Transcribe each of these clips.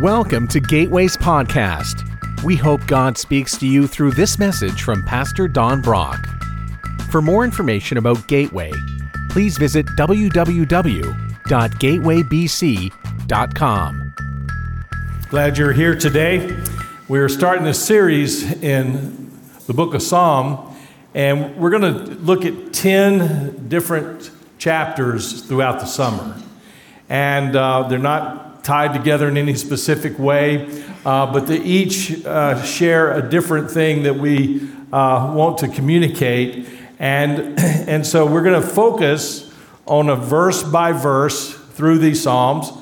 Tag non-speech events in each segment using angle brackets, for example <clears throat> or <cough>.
Welcome to Gateways Podcast. We hope God speaks to you through this message from Pastor Don Brock. For more information about Gateway, please visit www.gatewaybc.com. Glad you're here today. We're starting a series in the book of Psalm, and we're going to look at 10 different chapters throughout the summer. And uh, they're not tied together in any specific way, uh, but they each uh, share a different thing that we uh, want to communicate. And, <clears throat> and so we're going to focus on a verse by verse through these Psalms,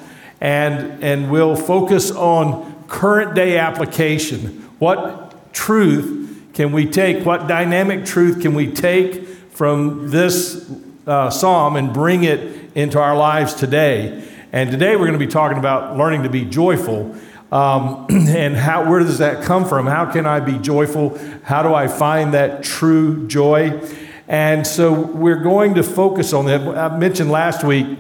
and, and we'll focus on current day application. What truth can we take? What dynamic truth can we take from this uh, Psalm and bring it into our lives today? And today we're going to be talking about learning to be joyful. Um, <clears throat> and how, where does that come from? How can I be joyful? How do I find that true joy? And so we're going to focus on that. I mentioned last week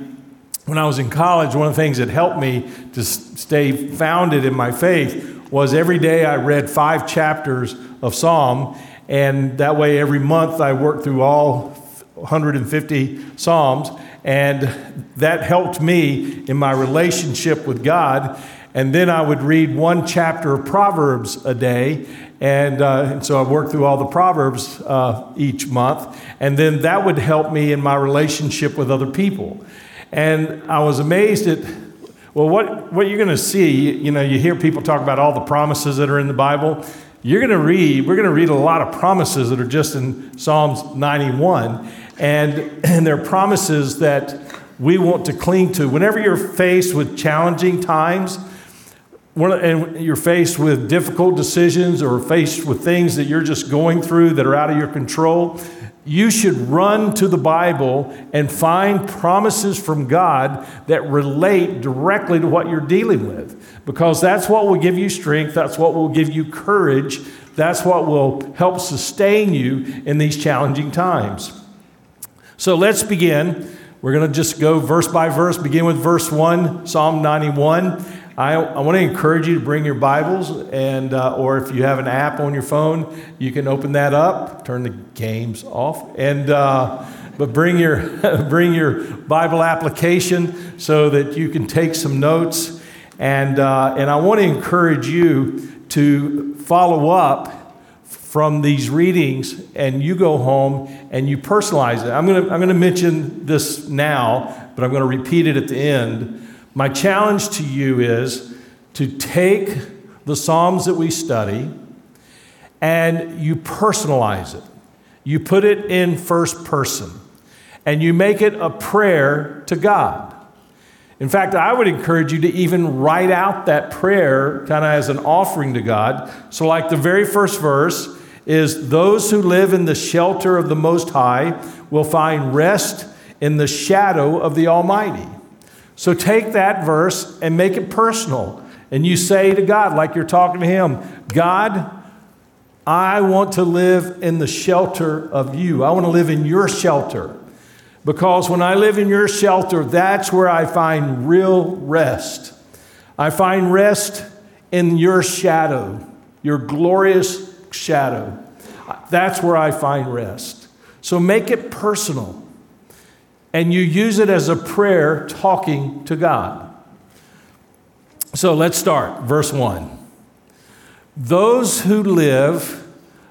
when I was in college, one of the things that helped me to stay founded in my faith was every day I read five chapters of Psalm. And that way, every month I worked through all 150 Psalms. And that helped me in my relationship with God. And then I would read one chapter of Proverbs a day. And, uh, and so I worked through all the Proverbs uh, each month. And then that would help me in my relationship with other people. And I was amazed at, well, what, what you're going to see, you know, you hear people talk about all the promises that are in the Bible. You're going to read, we're going to read a lot of promises that are just in Psalms 91. And, and they're promises that we want to cling to. Whenever you're faced with challenging times, and you're faced with difficult decisions or faced with things that you're just going through that are out of your control, you should run to the Bible and find promises from God that relate directly to what you're dealing with. Because that's what will give you strength, that's what will give you courage, that's what will help sustain you in these challenging times. So let's begin. We're going to just go verse by verse, begin with verse 1, Psalm 91. I, I want to encourage you to bring your Bibles, and uh, or if you have an app on your phone, you can open that up, turn the games off, and uh, but bring your <laughs> bring your Bible application so that you can take some notes, and uh, and I want to encourage you to follow up from these readings and you go home and you personalize it. I'm going to I'm going to mention this now, but I'm going to repeat it at the end. My challenge to you is to take the Psalms that we study and you personalize it. You put it in first person and you make it a prayer to God. In fact, I would encourage you to even write out that prayer kind of as an offering to God. So, like the very first verse, is those who live in the shelter of the Most High will find rest in the shadow of the Almighty. So take that verse and make it personal. And you say to God, like you're talking to Him, God, I want to live in the shelter of you. I want to live in your shelter. Because when I live in your shelter, that's where I find real rest. I find rest in your shadow, your glorious shadow. That's where I find rest. So make it personal. And you use it as a prayer talking to God. So let's start. Verse 1. Those who live,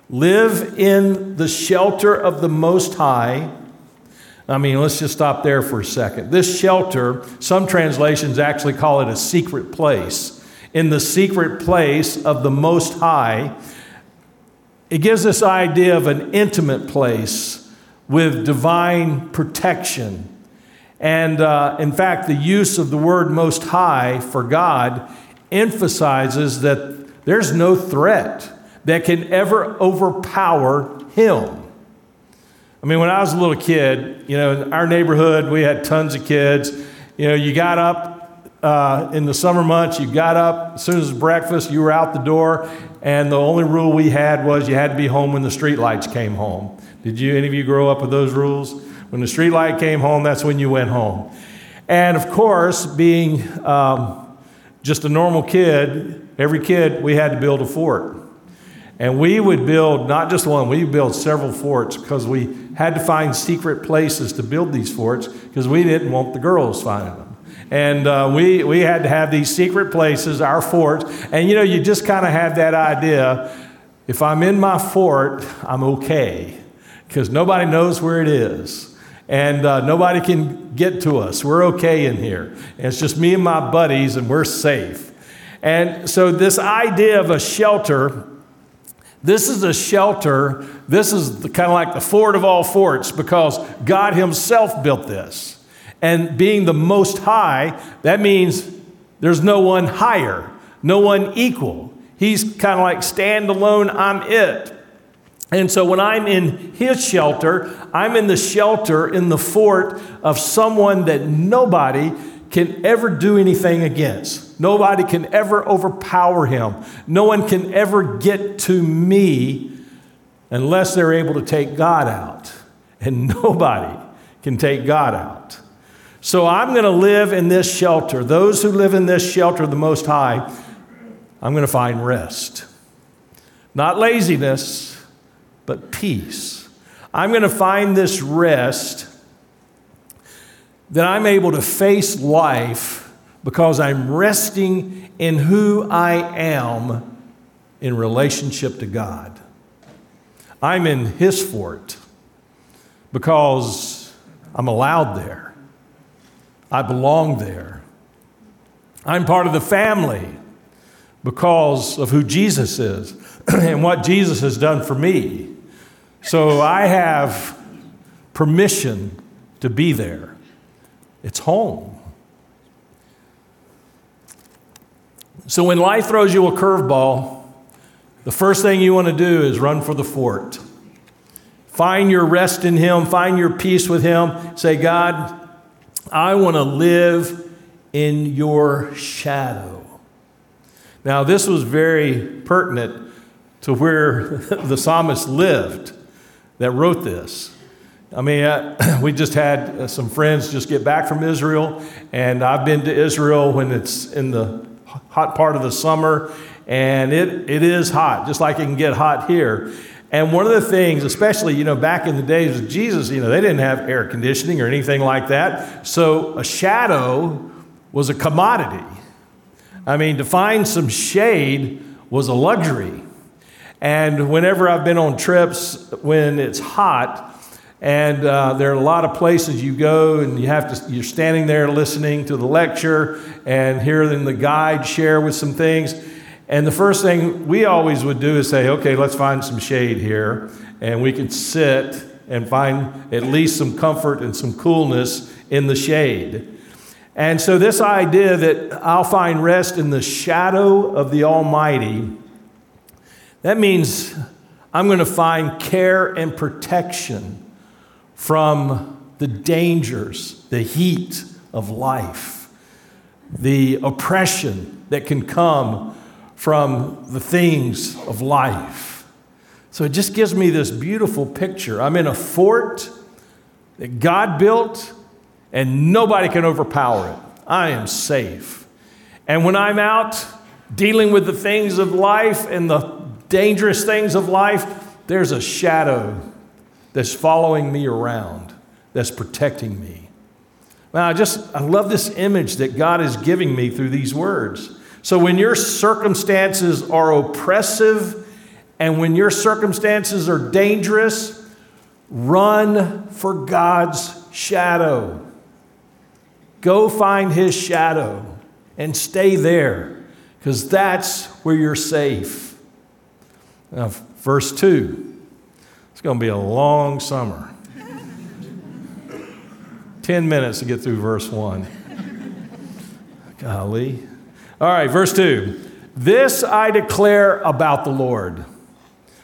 live in the shelter of the Most High. I mean, let's just stop there for a second. This shelter, some translations actually call it a secret place. In the secret place of the Most High, it gives this idea of an intimate place with divine protection. And uh, in fact, the use of the word most high for God emphasizes that there's no threat that can ever overpower him. I mean, when I was a little kid, you know, in our neighborhood, we had tons of kids. You know, you got up uh, in the summer months, you got up, as soon as breakfast, you were out the door, and the only rule we had was you had to be home when the street lights came home. Did you, any of you grow up with those rules? When the street light came home, that's when you went home. And of course, being um, just a normal kid, every kid, we had to build a fort. And we would build not just one, we would build several forts because we had to find secret places to build these forts because we didn't want the girls finding them. And uh, we, we had to have these secret places, our forts. And you know, you just kind of have that idea if I'm in my fort, I'm okay because nobody knows where it is. And uh, nobody can get to us. We're okay in here. And it's just me and my buddies, and we're safe. And so, this idea of a shelter this is a shelter. This is kind of like the fort of all forts because God Himself built this. And being the most high, that means there's no one higher, no one equal. He's kind of like standalone, I'm it. And so when I'm in his shelter, I'm in the shelter, in the fort of someone that nobody can ever do anything against. Nobody can ever overpower him. No one can ever get to me unless they're able to take God out. And <laughs> nobody can take God out. So I'm going to live in this shelter. Those who live in this shelter, the Most High, I'm going to find rest. Not laziness, but peace. I'm going to find this rest that I'm able to face life because I'm resting in who I am in relationship to God. I'm in His fort because I'm allowed there. I belong there. I'm part of the family because of who Jesus is <clears throat> and what Jesus has done for me. So I have permission to be there. It's home. So when life throws you a curveball, the first thing you want to do is run for the fort. Find your rest in Him, find your peace with Him. Say, God, I want to live in your shadow. Now, this was very pertinent to where <laughs> the psalmist lived that wrote this. I mean, <clears throat> we just had uh, some friends just get back from Israel, and I've been to Israel when it's in the hot part of the summer, and it, it is hot, just like it can get hot here. And one of the things, especially, you know, back in the days of Jesus, you know, they didn't have air conditioning or anything like that. So a shadow was a commodity. I mean, to find some shade was a luxury. And whenever I've been on trips when it's hot, and uh, there are a lot of places you go, and you have to, you're standing there listening to the lecture and hearing the guide share with some things. And the first thing we always would do is say, okay, let's find some shade here. And we can sit and find at least some comfort and some coolness in the shade. And so, this idea that I'll find rest in the shadow of the Almighty, that means I'm going to find care and protection from the dangers, the heat of life, the oppression that can come from the things of life. So it just gives me this beautiful picture. I'm in a fort that God built, and nobody can overpower it. I am safe. And when I'm out dealing with the things of life and the dangerous things of life, there's a shadow that's following me around, that's protecting me. Now, I just, I love this image that God is giving me through these words. So, when your circumstances are oppressive and when your circumstances are dangerous, run for God's shadow. Go find His shadow and stay there because that's where you're safe. Now, verse 2 it's going to be a long summer. 10 minutes to get through verse 1. Golly. All right, verse 2. This I declare about the Lord.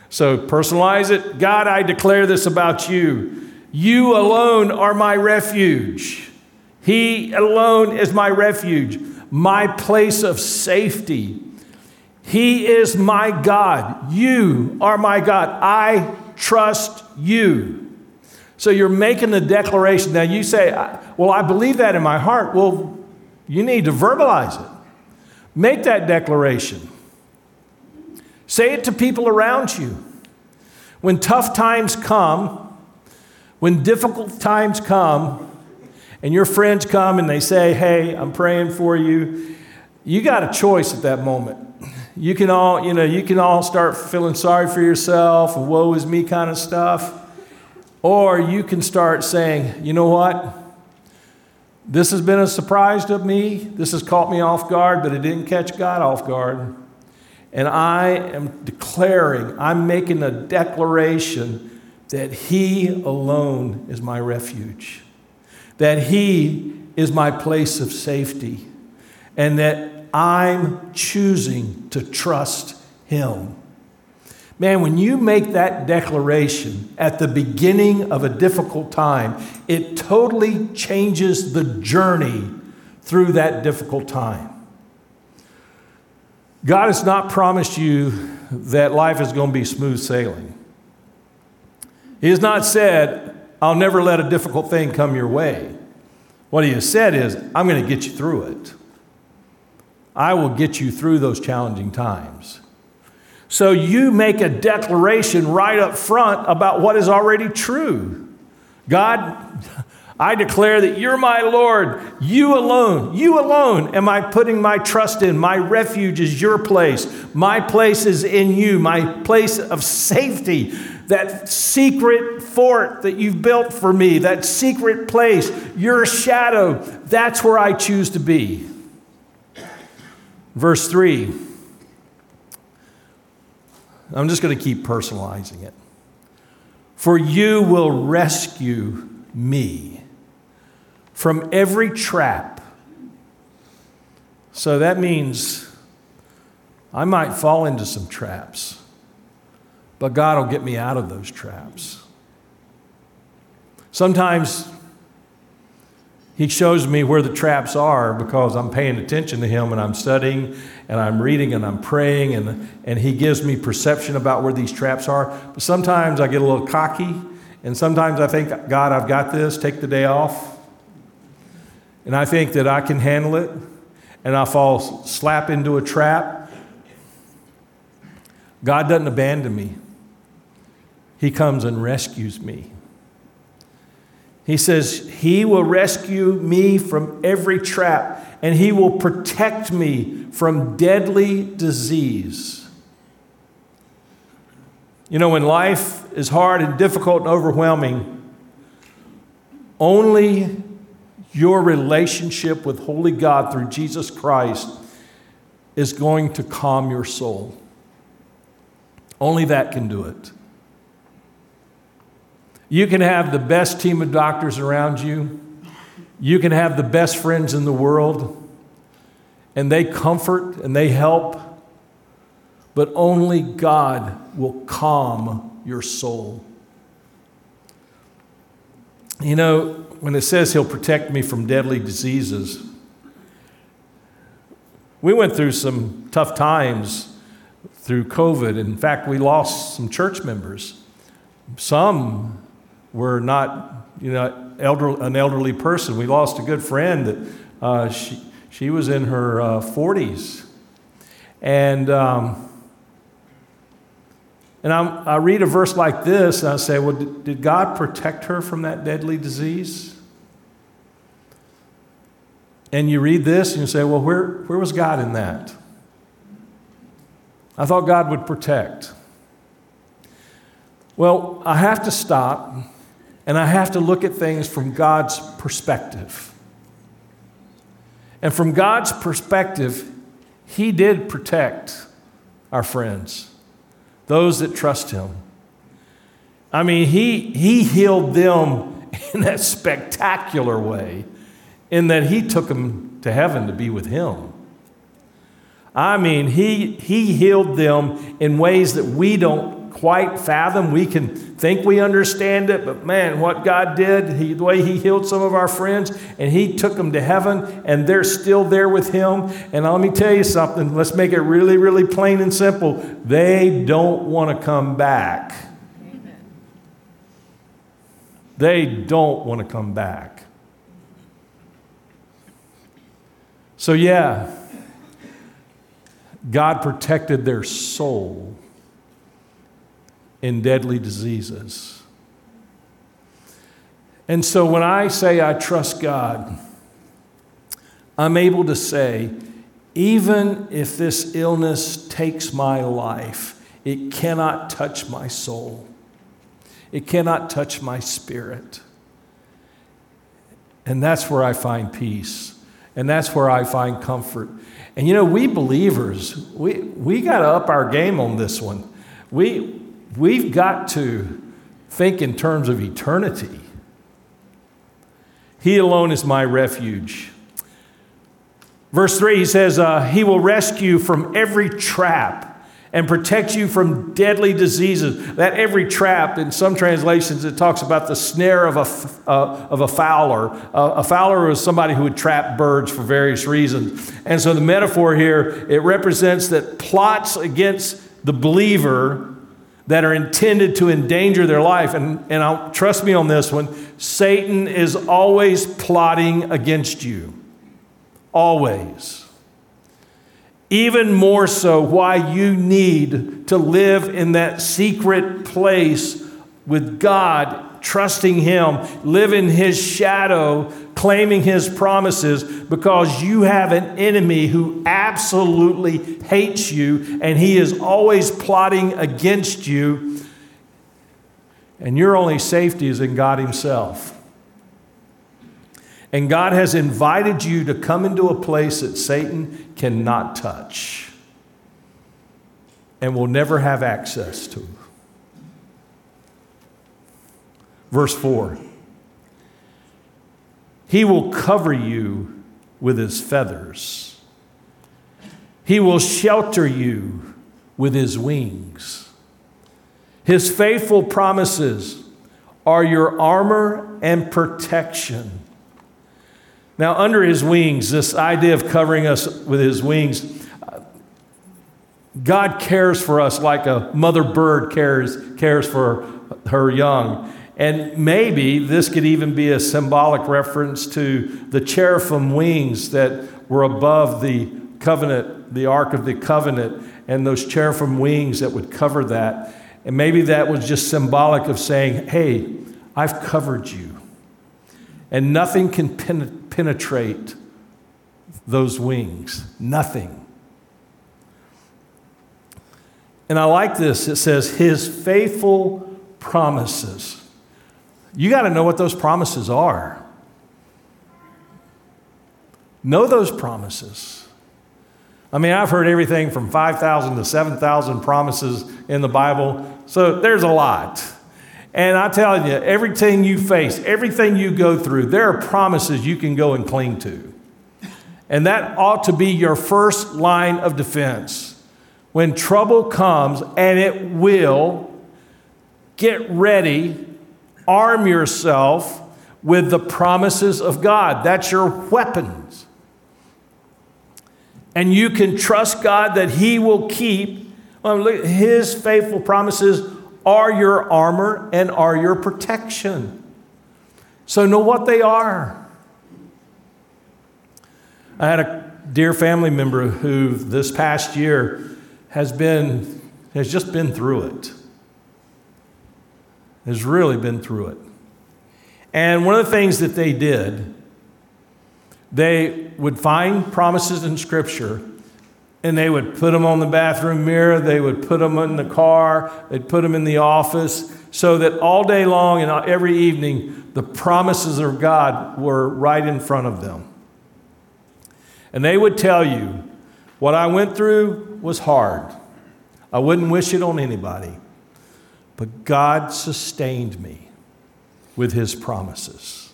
So personalize it. God, I declare this about you. You alone are my refuge. He alone is my refuge, my place of safety. He is my God. You are my God. I trust you. So you're making the declaration. Now you say, Well, I believe that in my heart. Well, you need to verbalize it. Make that declaration. Say it to people around you. When tough times come, when difficult times come, and your friends come and they say, Hey, I'm praying for you, you got a choice at that moment. You can all, you know, you can all start feeling sorry for yourself woe is me kind of stuff. Or you can start saying, you know what? This has been a surprise to me. This has caught me off guard, but it didn't catch God off guard. And I am declaring, I'm making a declaration that He alone is my refuge, that He is my place of safety, and that I'm choosing to trust Him. Man, when you make that declaration at the beginning of a difficult time, it totally changes the journey through that difficult time. God has not promised you that life is going to be smooth sailing. He has not said, I'll never let a difficult thing come your way. What he has said is, I'm going to get you through it. I will get you through those challenging times. So you make a declaration right up front about what is already true. God, I declare that you're my Lord. You alone, you alone am I putting my trust in. My refuge is your place. My place is in you, my place of safety. That secret fort that you've built for me, that secret place, your shadow, that's where I choose to be. Verse 3. I'm just going to keep personalizing it. For you will rescue me from every trap. So that means I might fall into some traps, but God will get me out of those traps. Sometimes he shows me where the traps are because I'm paying attention to Him and I'm studying and I'm reading and I'm praying and, and He gives me perception about where these traps are. But sometimes I get a little cocky and sometimes I think, God, I've got this, take the day off. And I think that I can handle it and I fall slap into a trap. God doesn't abandon me, He comes and rescues me. He says, He will rescue me from every trap, and He will protect me from deadly disease. You know, when life is hard and difficult and overwhelming, only your relationship with Holy God through Jesus Christ is going to calm your soul. Only that can do it. You can have the best team of doctors around you. You can have the best friends in the world, and they comfort and they help, but only God will calm your soul. You know, when it says He'll protect me from deadly diseases, we went through some tough times through COVID. In fact, we lost some church members. Some were not, you know, elder, an elderly person. We lost a good friend that uh, she, she was in her uh, 40s. And, um, and I'm, i read a verse like this and I say, well, did, did God protect her from that deadly disease? And you read this and you say, well, where, where was God in that? I thought God would protect. Well, I have to stop and I have to look at things from God's perspective. And from God's perspective, He did protect our friends, those that trust Him. I mean, He, he healed them <laughs> in a spectacular way, in that He took them to heaven to be with Him. I mean, he, he healed them in ways that we don't quite fathom. We can think we understand it, but man, what God did, he, the way He healed some of our friends, and He took them to heaven, and they're still there with Him. And let me tell you something, let's make it really, really plain and simple. They don't want to come back. They don't want to come back. So, yeah, God protected their soul in deadly diseases. And so when I say I trust God, I'm able to say, even if this illness takes my life, it cannot touch my soul. It cannot touch my spirit. And that's where I find peace. And that's where I find comfort. And you know, we believers, we, we got to up our game on this one. We, we've got to think in terms of eternity. He alone is my refuge. Verse 3, he says, uh, He will rescue from every trap and protect you from deadly diseases. That every trap, in some translations, it talks about the snare of a, uh, of a fowler. Uh, a fowler was somebody who would trap birds for various reasons. And so the metaphor here, it represents that plots against the believer that are intended to endanger their life. And, and I'll, trust me on this one Satan is always plotting against you. Always even more so why you need to live in that secret place with God, trusting Him, live in His shadow, claiming His promises, because you have an enemy who absolutely hates you and he is always plotting against you. And your only safety is in God Himself. And God has invited you to come into a place that Satan cannot touch and will never have access to. Verse 4 He will cover you with his feathers, he will shelter you with his wings. His faithful promises are your armor and protection. Now, under his wings, this idea of covering us with his wings, God cares for us like a mother bird cares, cares for her young. And maybe this could even be a symbolic reference to the cherubim wings that were above the covenant, the Ark of the Covenant, and those cherubim wings that would cover that. And maybe that was just symbolic of saying, hey, I've covered you. And nothing can penetrate penetrate those wings. Nothing. And I like this. It says, His faithful promises. You got to know what those promises are. Know those promises. I mean, I've heard everything from 5,000 to 7,000 promises in the Bible, so there's a lot. And I tell you, everything you face, everything you go through, there are promises you can go and cling to. And that ought to be your first line of defense. When trouble comes, and it will, get ready, arm yourself with the promises of God. That's your weapons. And you can trust God that He will keep His faithful promises are your armor and are your protection. So know what they are. I had a dear family member who this past year has been has just been through it. Has really been through it. And one of the things that they did, they would find promises in scripture and they would put them on the bathroom mirror, they would put them in the car, they'd put them in the office, so that all day long and every evening, the promises of God were right in front of them. And they would tell you, what I went through was hard. I wouldn't wish it on anybody. But God sustained me with his promises.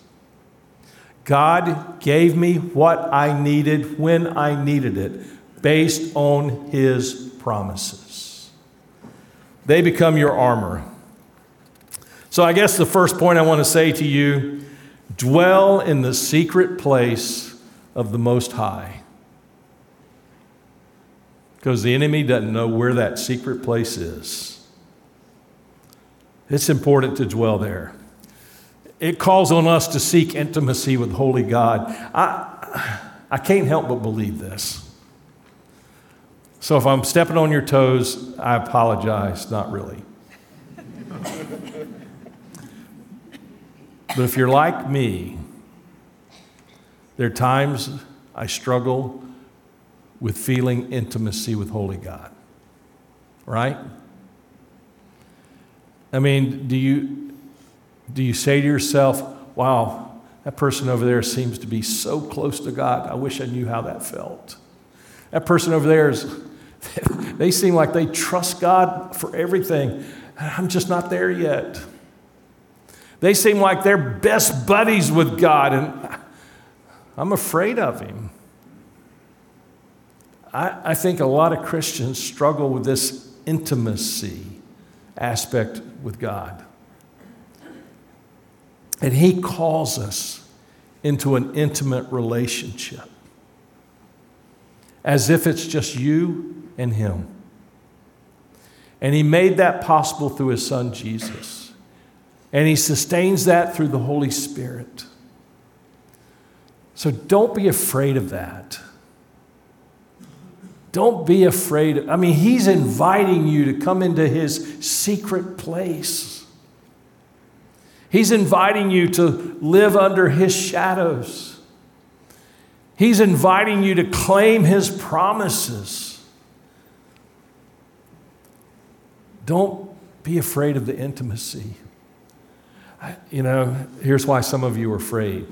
God gave me what I needed when I needed it based on his promises. They become your armor. So, I guess the first point I want to say to you dwell in the secret place of the Most High. Because the enemy doesn't know where that secret place is. It's important to dwell there. It calls on us to seek intimacy with Holy God. I, I can't help but believe this. So if I'm stepping on your toes, I apologize, not really. but if you're like me, there are times I struggle with feeling intimacy with Holy God. Right? I mean, do you, do you say to yourself, wow, that person over there seems to be so close to God. I wish I knew how that felt. That person over there is, <laughs> they seem like they trust God for everything. I'm just not there yet. They seem like they're best buddies with God, and <laughs> I'm afraid of Him. I, I think a lot of Christians struggle with this intimacy aspect with God. And He calls us into an intimate relationship as if it's just you and Him. And He made that possible through His Son Jesus. And He sustains that through the Holy Spirit. So don't be afraid of that. Don't be afraid. I mean, He's inviting you to come into His secret place. He's inviting you to live under His shadows. He's inviting you to claim His promises. Don't be afraid of the intimacy. You know, here's why some of you are afraid.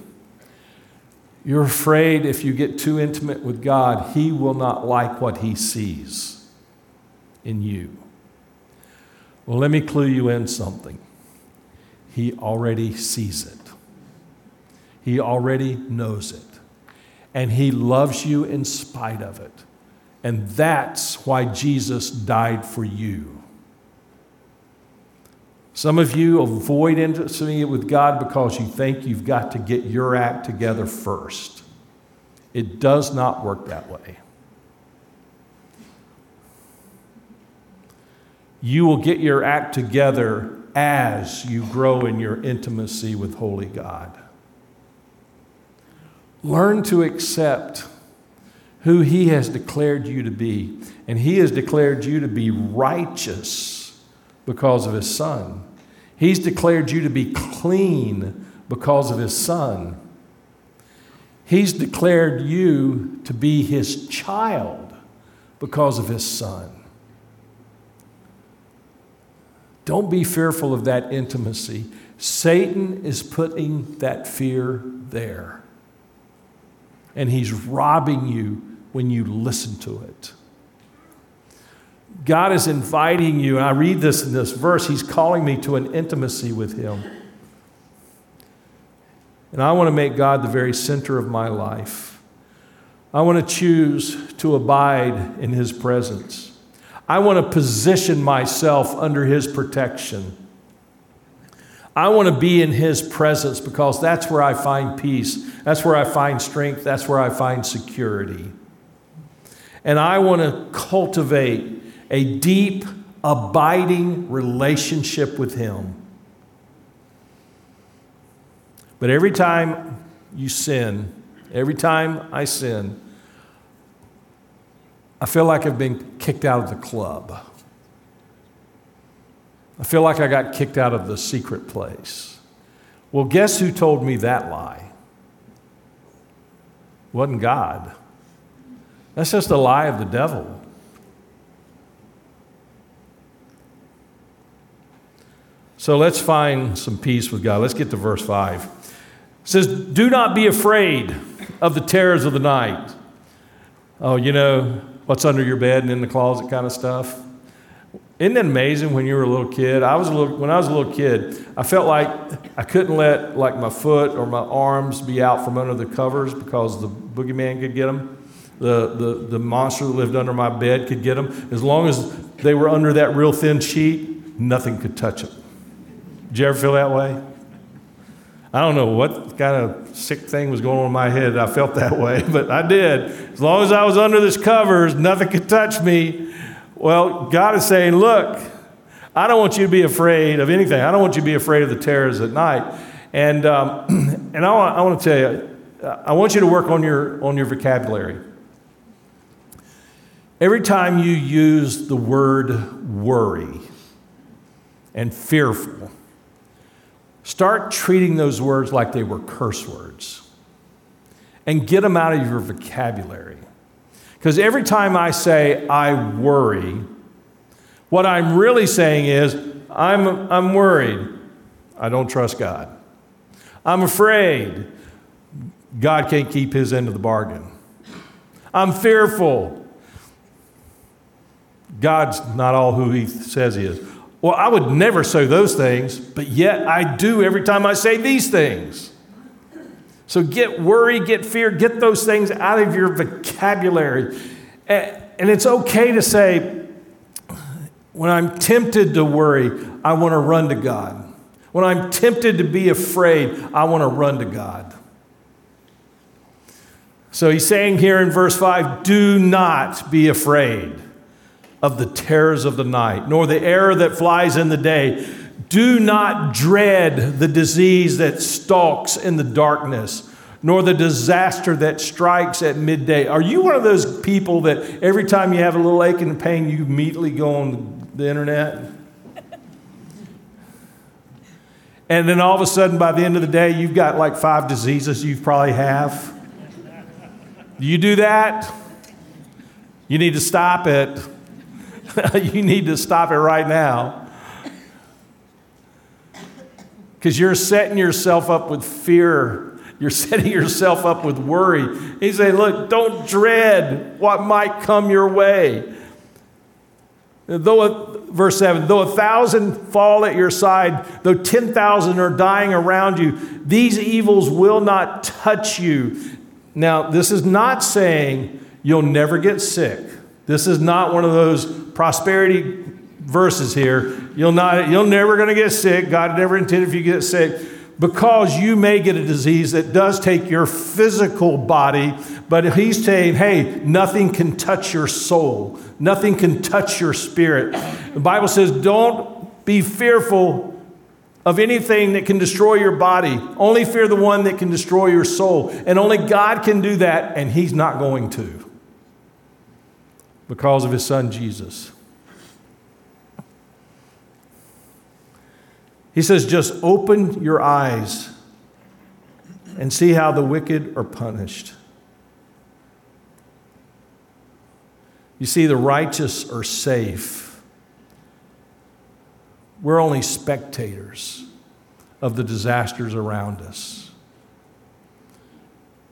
You're afraid if you get too intimate with God, He will not like what He sees in you. Well, let me clue you in something. He already sees it, He already knows it, and He loves you in spite of it. And that's why Jesus died for you. Some of you avoid intimacy with God because you think you've got to get your act together first. It does not work that way. You will get your act together as you grow in your intimacy with Holy God. Learn to accept who He has declared you to be, and He has declared you to be righteous because of his son. He's declared you to be clean because of his son. He's declared you to be his child because of his son. Don't be fearful of that intimacy. Satan is putting that fear there. And he's robbing you when you listen to it. God is inviting you, and I read this in this verse, He's calling me to an intimacy with Him. And I want to make God the very center of my life. I want to choose to abide in His presence. I want to position myself under His protection. I want to be in His presence because that's where I find peace. That's where I find strength. That's where I find security. And I want to cultivate a deep, abiding relationship with Him. But every time you sin, every time I sin, I feel like I've been kicked out of the club. I feel like I got kicked out of the secret place. Well, guess who told me that lie? It wasn't God. That's just a lie of the devil. So let's find some peace with God. Let's get to verse 5. It says, Do not be afraid of the terrors of the night. Oh, you know, what's under your bed and in the closet kind of stuff. Isn't it amazing when you were a little kid? I was a little, when I was a little kid, I felt like I couldn't let like my foot or my arms be out from under the covers because the boogeyman could get them. The, the, the monster that lived under my bed could get them. As long as they were under that real thin sheet, nothing could touch them. Did you ever feel that way? I don't know what kind of sick thing was going on in my head. I felt that <laughs> way, but I did. As long as I was under this covers, nothing could touch me. Well, God is saying, look, I don't want you to be afraid of anything. I don't want you to be afraid of the terrors at night. And, um, <clears throat> and I, want, I want to tell you, I want you to work on your, on your vocabulary. Every time you use the word worry and fearful, start treating those words like they were curse words and get them out of your vocabulary. Because every time I say I worry, what I'm really saying is I'm, I'm worried. I don't trust God. I'm afraid. God can't keep his end of the bargain. I'm fearful. God's not all who he says he is. Well, I would never say those things, but yet I do every time I say these things. So get worry, get fear, get those things out of your vocabulary. And it's okay to say, when I'm tempted to worry, I want to run to God. When I'm tempted to be afraid, I want to run to God. So he's saying here in verse 5 do not be afraid of the terrors of the night, nor the error that flies in the day. Do not dread the disease that stalks in the darkness, nor the disaster that strikes at midday. Are you one of those people that every time you have a little ache and pain, you immediately go on the internet? And then all of a sudden, by the end of the day, you've got like five diseases you probably have. Do you do that? You need to stop it. <laughs> you need to stop it right now. Because you're setting yourself up with fear. You're <laughs> setting yourself up with worry. He's saying, Look, don't dread what might come your way. Though, a, verse 7, though a thousand fall at your side, though 10,000 are dying around you, these evils will not touch you. Now, this is not saying you'll never get sick. This is not one of those prosperity verses here. You'll not, you're never going to get sick. God never intended if you get sick because you may get a disease that does take your physical body, but he's saying, hey, nothing can touch your soul, nothing can touch your spirit. The Bible says, don't be fearful of anything that can destroy your body. Only fear the one that can destroy your soul. And only God can do that, and he's not going to because of his son Jesus. He says, just open your eyes and see how the wicked are punished. You see, the righteous are safe. We're only spectators of the disasters around us.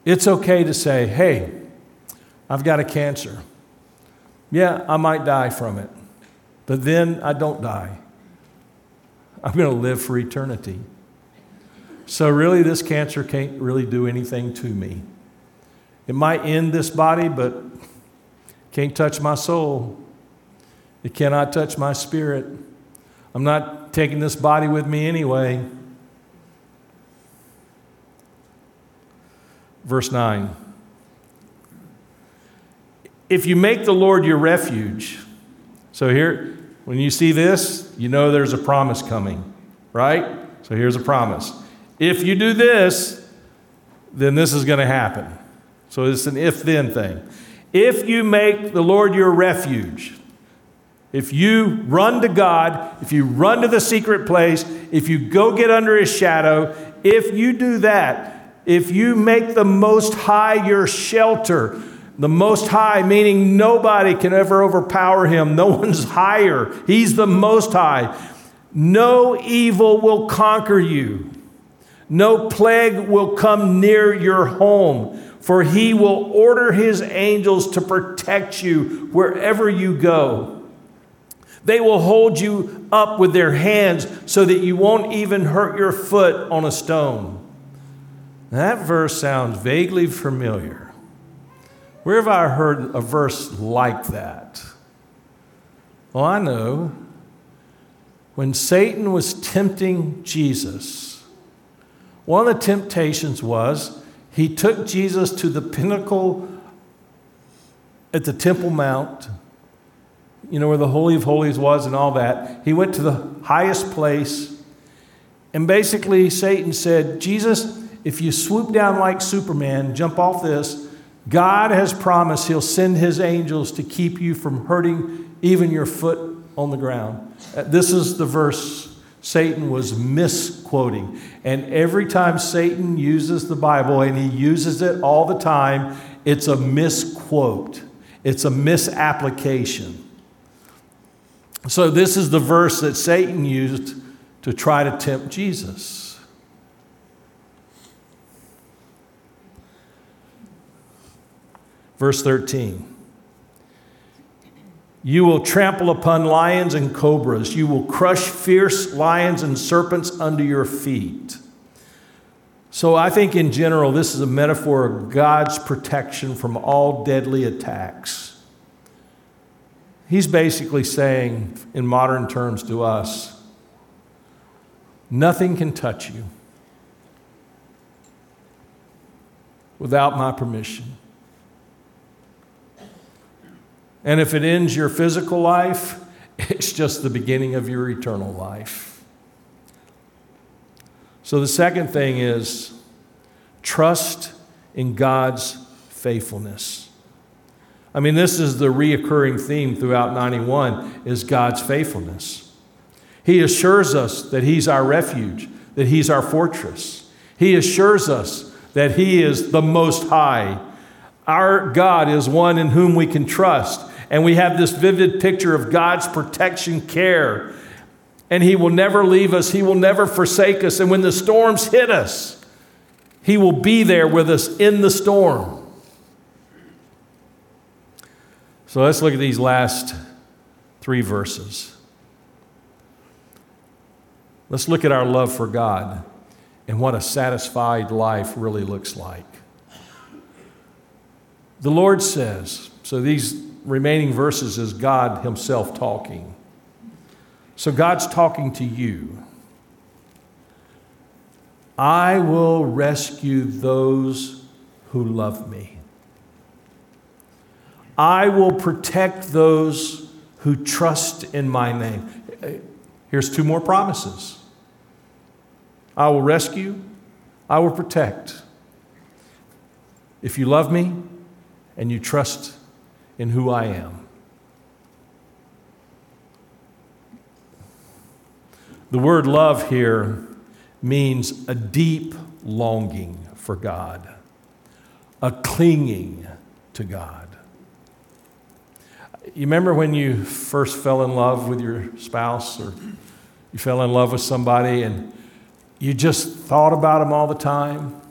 It's okay to say, hey, I've got a cancer. Yeah, I might die from it, but then I don't die. I'm going to live for eternity. So, really, this cancer can't really do anything to me. It might end this body, but can't touch my soul. It cannot touch my spirit. I'm not taking this body with me anyway. Verse 9. If you make the Lord your refuge, so here, when you see this, you know there's a promise coming, right? So here's a promise. If you do this, then this is going to happen. So it's an if then thing. If you make the Lord your refuge, if you run to God, if you run to the secret place, if you go get under his shadow, if you do that, if you make the Most High your shelter, the Most High, meaning nobody can ever overpower him. No <laughs> one's higher. He's the Most High. No evil will conquer you. No plague will come near your home, for he will order his angels to protect you wherever you go. They will hold you up with their hands so that you won't even hurt your foot on a stone. That verse sounds vaguely familiar. Where have I heard a verse like that? Well, I know. When Satan was tempting Jesus, one of the temptations was he took Jesus to the pinnacle at the Temple Mount, you know, where the Holy of Holies was and all that. He went to the highest place, and basically, Satan said, Jesus, if you swoop down like Superman, jump off this, God has promised He'll send His angels to keep you from hurting even your foot on the ground. Uh, this is the verse Satan was misquoting. And every time Satan uses the Bible, and he uses it all the time, it's a misquote, it's a misapplication. So, this is the verse that Satan used to try to tempt Jesus. Verse 13. You will trample upon lions and cobras. You will crush fierce lions and serpents under your feet. So, I think in general, this is a metaphor of God's protection from all deadly attacks. He's basically saying, in modern terms to us, nothing can touch you without my permission. And if it ends your physical life, <laughs> it's just the beginning of your eternal life. So the second thing is trust in God's faithfulness. I mean, this is the reoccurring theme throughout 91 is God's faithfulness. He assures us that He's our refuge, that He's our fortress. He assures us that He is the Most High. Our God is one in whom we can trust. And we have this vivid picture of God's protection care. And He will never leave us, He will never forsake us. And when the storms hit us, He will be there with us in the storm. So let's look at these last three verses. Let's look at our love for God and what a satisfied life really looks like. The Lord says, so these remaining verses is God Himself talking. So God's talking to you. I will rescue those who love me. I will protect those who trust in my name. Here's two more promises I will rescue, I will protect. If you love me and you trust in who I am. The word love here means a deep longing for God, a clinging to God. You remember when you first fell in love with your spouse or you fell in love with somebody and you just thought about them all the time?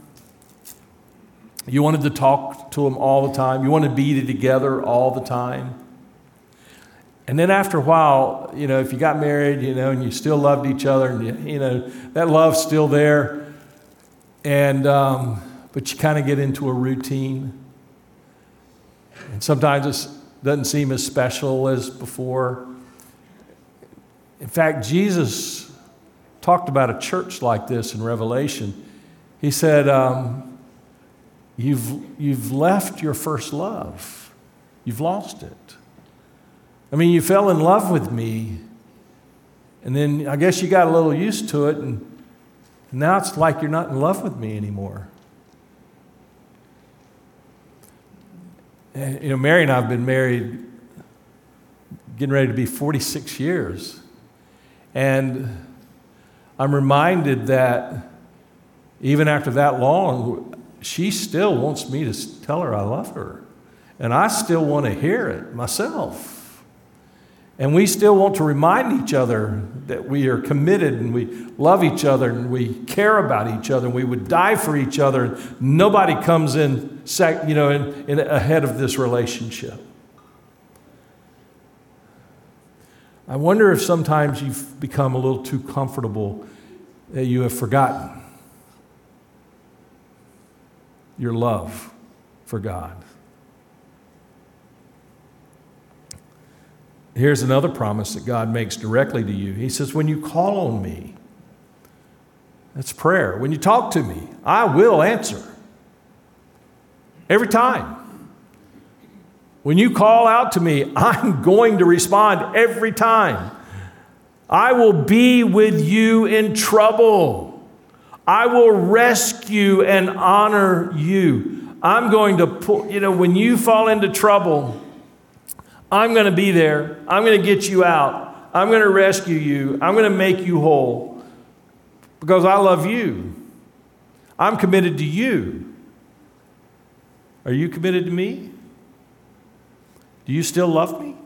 You wanted to talk to them all the time. You wanted to be together all the time. And then after a while, you know, if you got married, you know, and you still loved each other, and you, you know, that love's still there. And, um, but you kind of get into a routine. And sometimes it doesn't seem as special as before. In fact, Jesus talked about a church like this in Revelation. He said, um, you've, you've left your first love. You've lost it. I mean, you fell in love with me, and then I guess you got a little used to it, and now it's like you're not in love with me anymore. And, you know, Mary and I have been married, getting ready to be 46 years. And I'm reminded that even after that long, she still wants me to tell her I love her. And I still want to hear it myself. And we still want to remind each other that we are committed and we love each other and we care about each other and we would die for each other. Nobody comes in, sec, you know, in, in ahead of this relationship. I wonder if sometimes you've become a little too comfortable that you have forgotten your love for God. Here's another promise that God makes directly to you. He says, When you call on me, that's prayer. When you talk to me, I will answer. Every time. When you call out to me, <laughs> I'm going to respond every time. I will be with you in trouble. I will rescue and honor you. I'm going to pull, you know, when you fall into trouble, I'm going to be there. I'm going to get you out. I'm going to rescue you. I'm going to make you whole because I love you. I'm committed to you. Are you committed to me? Do you still love me?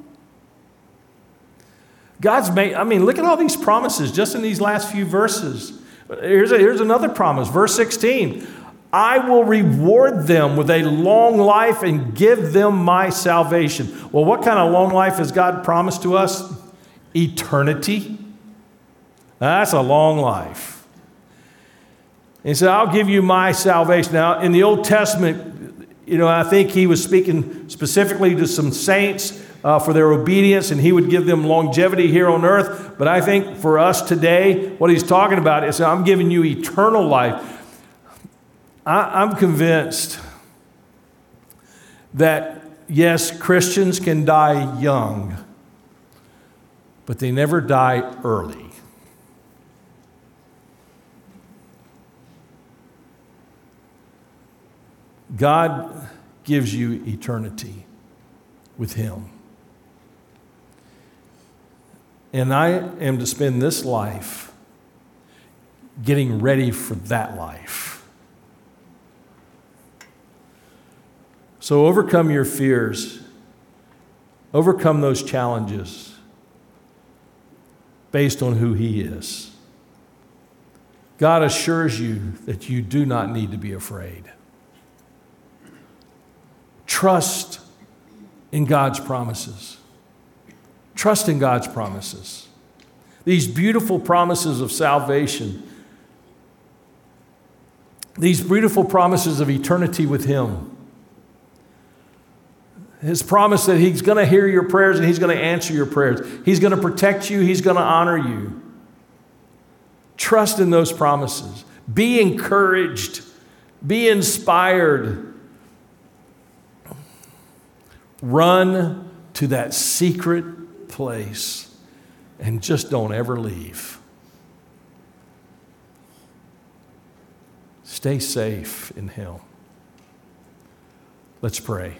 God's made, I mean, look at all these promises just in these last few verses. Here's, a, here's another promise, verse 16 I will reward them with a long life and give them my salvation. Well, what kind of long life has God promised to us? Eternity. That's a long life. He said, I'll give you my salvation. Now, in the Old Testament, you know, I think he was speaking specifically to some saints uh, for their obedience, and he would give them longevity here on earth. But I think for us today, what he's talking about is I'm giving you eternal life. I, I'm convinced that, yes, Christians can die young, but they never die early. God gives you eternity with Him. And I am to spend this life getting ready for that life. So overcome your fears, overcome those challenges based on who He is. God assures you that you do not need to be afraid. Trust in God's promises. Trust in God's promises. These beautiful promises of salvation, these beautiful promises of eternity with Him his promise that He's going to hear your prayers and He's going to answer your prayers. He's going to protect you, He's going to honor you. Trust in those promises. Be encouraged, be inspired. Run to that secret place and just don't ever leave. Stay safe in Him. Let's pray.